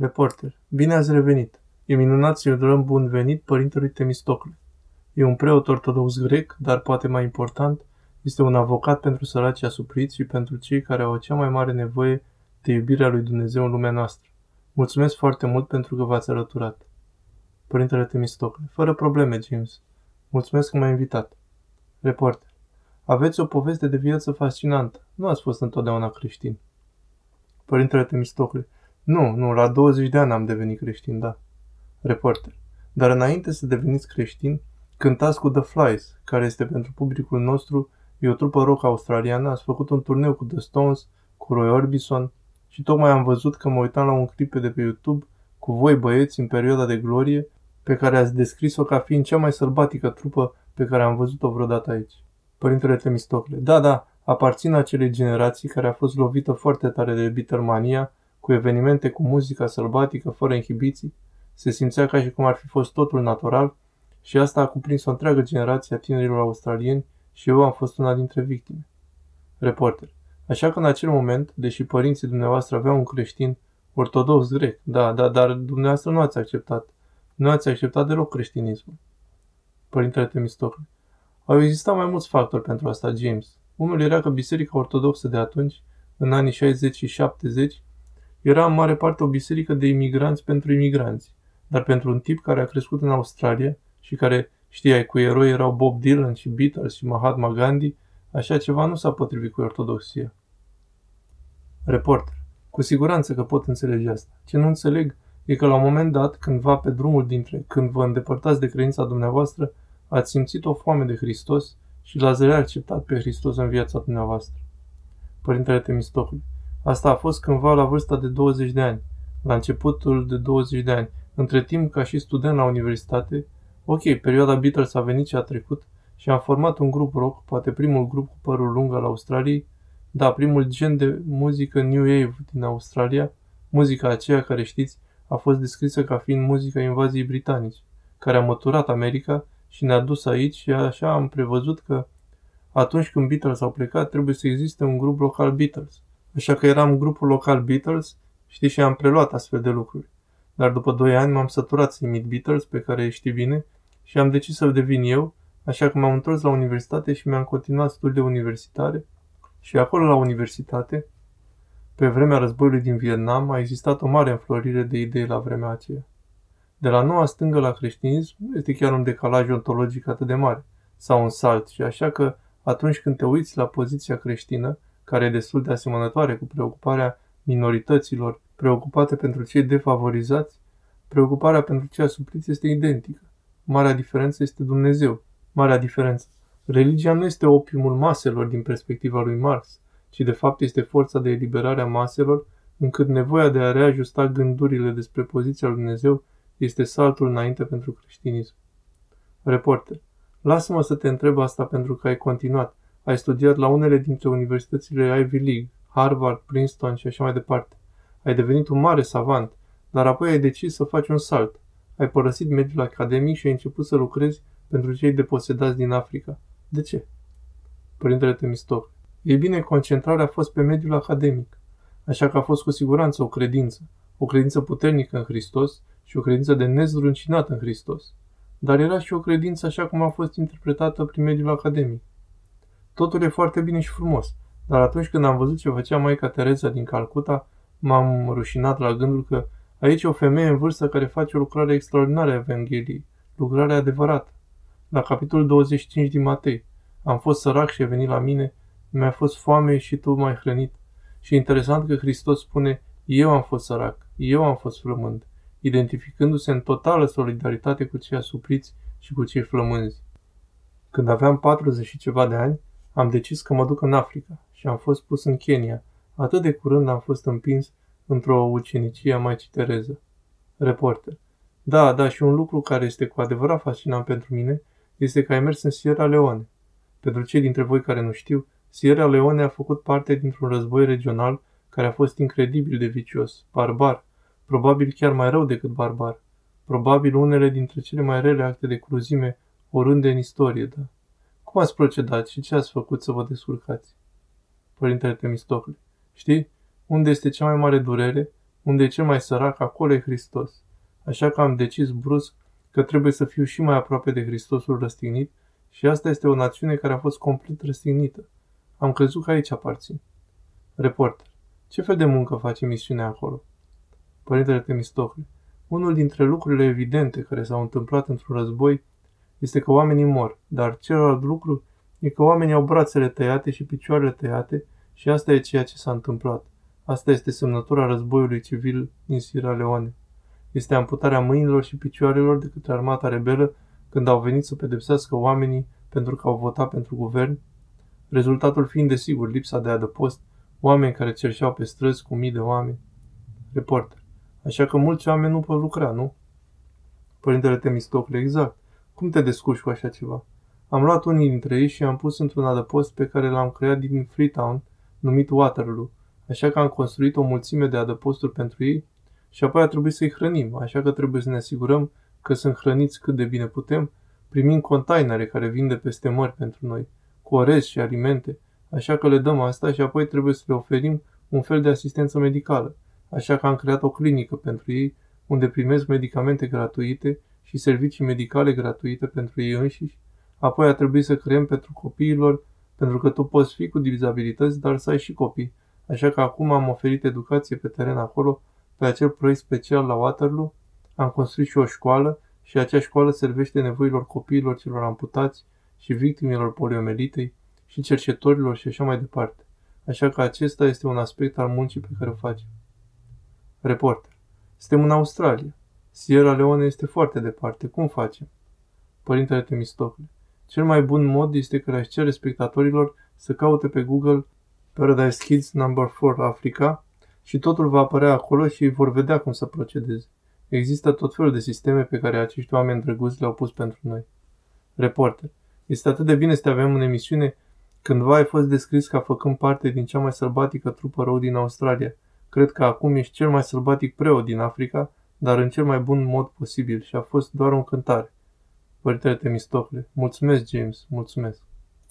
Reporter. Bine ați revenit. E minunat să-i urăm bun venit părintelui Temistocle. E un preot ortodox grec, dar poate mai important, este un avocat pentru săracii asupriți și pentru cei care au cea mai mare nevoie de iubirea lui Dumnezeu în lumea noastră. Mulțumesc foarte mult pentru că v-ați alăturat. Părintele Temistocle. Fără probleme, James. Mulțumesc că m-ai invitat. Reporter. Aveți o poveste de viață fascinantă. Nu ați fost întotdeauna creștin. Părintele Temistocle. Nu, nu, la 20 de ani am devenit creștin, da. Reporter. Dar înainte să deveniți creștin, cântați cu The Flies, care este pentru publicul nostru, e o trupă rock australiană, ați făcut un turneu cu The Stones, cu Roy Orbison și tocmai am văzut că mă uitam la un clip de pe YouTube cu voi băieți în perioada de glorie, pe care ați descris-o ca fiind cea mai sălbatică trupă pe care am văzut-o vreodată aici. Părintele Temistocle. Da, da, aparțin acelei generații care a fost lovită foarte tare de Beatlemania, cu evenimente cu muzica sălbatică, fără inhibiții. Se simțea ca și cum ar fi fost totul natural și asta a cuprins o întreagă generație a tinerilor australieni și eu am fost una dintre victime. Reporter. Așa că în acel moment, deși părinții dumneavoastră aveau un creștin ortodox grec, da, da, dar dumneavoastră nu ați acceptat. Nu ați acceptat deloc creștinismul. Părintele Temistocle. Au existat mai mulți factori pentru asta, James. Unul era că Biserica Ortodoxă de atunci, în anii 60 și 70, era în mare parte o biserică de imigranți pentru imigranți, dar pentru un tip care a crescut în Australia și care, știai, cu eroi erau Bob Dylan și Beatles și Mahatma Gandhi, așa ceva nu s-a potrivit cu ortodoxia. Reporter. Cu siguranță că pot înțelege asta. Ce nu înțeleg e că la un moment dat, cândva pe drumul dintre când vă îndepărtați de credința dumneavoastră, ați simțit o foame de Hristos și l-ați reacceptat pe Hristos în viața dumneavoastră. Părintele Temistocle. Asta a fost cândva la vârsta de 20 de ani, la începutul de 20 de ani. Între timp, ca și student la universitate, ok, perioada Beatles a venit și a trecut și am format un grup rock, poate primul grup cu părul lung al Australiei, da, primul gen de muzică New Wave din Australia, muzica aceea care știți a fost descrisă ca fiind muzica invaziei britanici, care a măturat America și ne-a dus aici și așa am prevăzut că atunci când Beatles au plecat trebuie să existe un grup local Beatles. Așa că eram grupul local Beatles, știi, și am preluat astfel de lucruri. Dar după doi ani m-am săturat să imit Beatles, pe care știi bine, și am decis să devin eu, așa că m-am întors la universitate și mi-am continuat studiile universitare și acolo la universitate, pe vremea războiului din Vietnam, a existat o mare înflorire de idei la vremea aceea. De la noua stângă la creștinism nu este chiar un decalaj ontologic atât de mare, sau un salt, și așa că atunci când te uiți la poziția creștină, care e destul de asemănătoare cu preocuparea minorităților preocupate pentru cei defavorizați, preocuparea pentru cei asupriți este identică. Marea diferență este Dumnezeu. Marea diferență. Religia nu este opiumul maselor din perspectiva lui Marx, ci de fapt este forța de eliberare a maselor, încât nevoia de a reajusta gândurile despre poziția lui Dumnezeu este saltul înainte pentru creștinism. Reporter. Lasă-mă să te întreb asta pentru că ai continuat. Ai studiat la unele dintre universitățile Ivy League, Harvard, Princeton și așa mai departe. Ai devenit un mare savant, dar apoi ai decis să faci un salt. Ai părăsit mediul academic și ai început să lucrezi pentru cei deposedați din Africa. De ce? Părintele Temistoc. Ei bine, concentrarea a fost pe mediul academic, așa că a fost cu siguranță o credință, o credință puternică în Hristos și o credință de nezdruncinată în Hristos. Dar era și o credință așa cum a fost interpretată prin mediul academic. Totul e foarte bine și frumos, dar atunci când am văzut ce făcea Maica Teresa din Calcuta, m-am rușinat la gândul că aici e o femeie în vârstă care face o lucrare extraordinară a Evangheliei, lucrare adevărată. La capitolul 25 din Matei, am fost sărac și ai venit la mine, mi-a fost foame și tu m-ai hrănit. Și interesant că Hristos spune, eu am fost sărac, eu am fost flămând, identificându-se în totală solidaritate cu cei asupriți și cu cei flămânzi. Când aveam 40 și ceva de ani, am decis că mă duc în Africa și am fost pus în Kenya. Atât de curând am fost împins într-o ucenicie a Maicii Tereză. Reporter. Da, da, și un lucru care este cu adevărat fascinant pentru mine este că ai mers în Sierra Leone. Pentru cei dintre voi care nu știu, Sierra Leone a făcut parte dintr-un război regional care a fost incredibil de vicios, barbar, probabil chiar mai rău decât barbar, probabil unele dintre cele mai rele acte de cruzime oriunde în istorie, da. Cum ați procedat și ce ați făcut să vă descurcați? Părintele Temistocle. Știi, unde este cea mai mare durere, Unde e cel mai sărac, acolo e Hristos. Așa că am decis brusc că trebuie să fiu și mai aproape de Hristosul răstignit și asta este o națiune care a fost complet răstignită. Am crezut că aici aparțin. Reporter. Ce fel de muncă face misiunea acolo? Părintele Temistocle. Unul dintre lucrurile evidente care s-au întâmplat într-un război este că oamenii mor, dar celălalt lucru e că oamenii au brațele tăiate și picioarele tăiate și asta e ceea ce s-a întâmplat. Asta este semnătura războiului civil din Sierra Leone. Este amputarea mâinilor și picioarelor de către armata rebelă când au venit să pedepsească oamenii pentru că au votat pentru guvern, rezultatul fiind desigur lipsa de adăpost, oameni care cerșeau pe străzi cu mii de oameni. Reporter. Așa că mulți oameni nu pot lucra, nu? Părintele Temistocle, exact. Cum te descurci cu așa ceva? Am luat unii dintre ei și am pus într-un adăpost pe care l-am creat din Freetown, numit Waterloo, așa că am construit o mulțime de adăposturi pentru ei și apoi a trebuit să-i hrănim, așa că trebuie să ne asigurăm că sunt hrăniți cât de bine putem, primim containere care vin de peste mări pentru noi, cu orez și alimente, așa că le dăm asta și apoi trebuie să le oferim un fel de asistență medicală, așa că am creat o clinică pentru ei, unde primesc medicamente gratuite și servicii medicale gratuite pentru ei înșiși, apoi a trebuit să creăm pentru copiilor, pentru că tu poți fi cu dizabilități, dar să ai și copii, așa că acum am oferit educație pe teren acolo, pe acel proiect special la Waterloo, am construit și o școală și acea școală servește nevoilor copiilor celor amputați și victimilor poliomelitei și cercetorilor și așa mai departe. Așa că acesta este un aspect al muncii pe care o facem. Reporter. Suntem în Australia. Sierra Leone este foarte departe. Cum facem? Părintele Temistocle. Cel mai bun mod este că le-aș cere spectatorilor să caute pe Google Paradise Kids Number 4 Africa și totul va apărea acolo și vor vedea cum să procedeze. Există tot felul de sisteme pe care acești oameni drăguți le-au pus pentru noi. Reporter. Este atât de bine să te avem în emisiune. Cândva ai fost descris ca făcând parte din cea mai sălbatică trupă rău din Australia. Cred că acum ești cel mai sălbatic preot din Africa, dar în cel mai bun mod posibil și a fost doar o cântare. Părintele Temistocle. Mulțumesc, James, mulțumesc.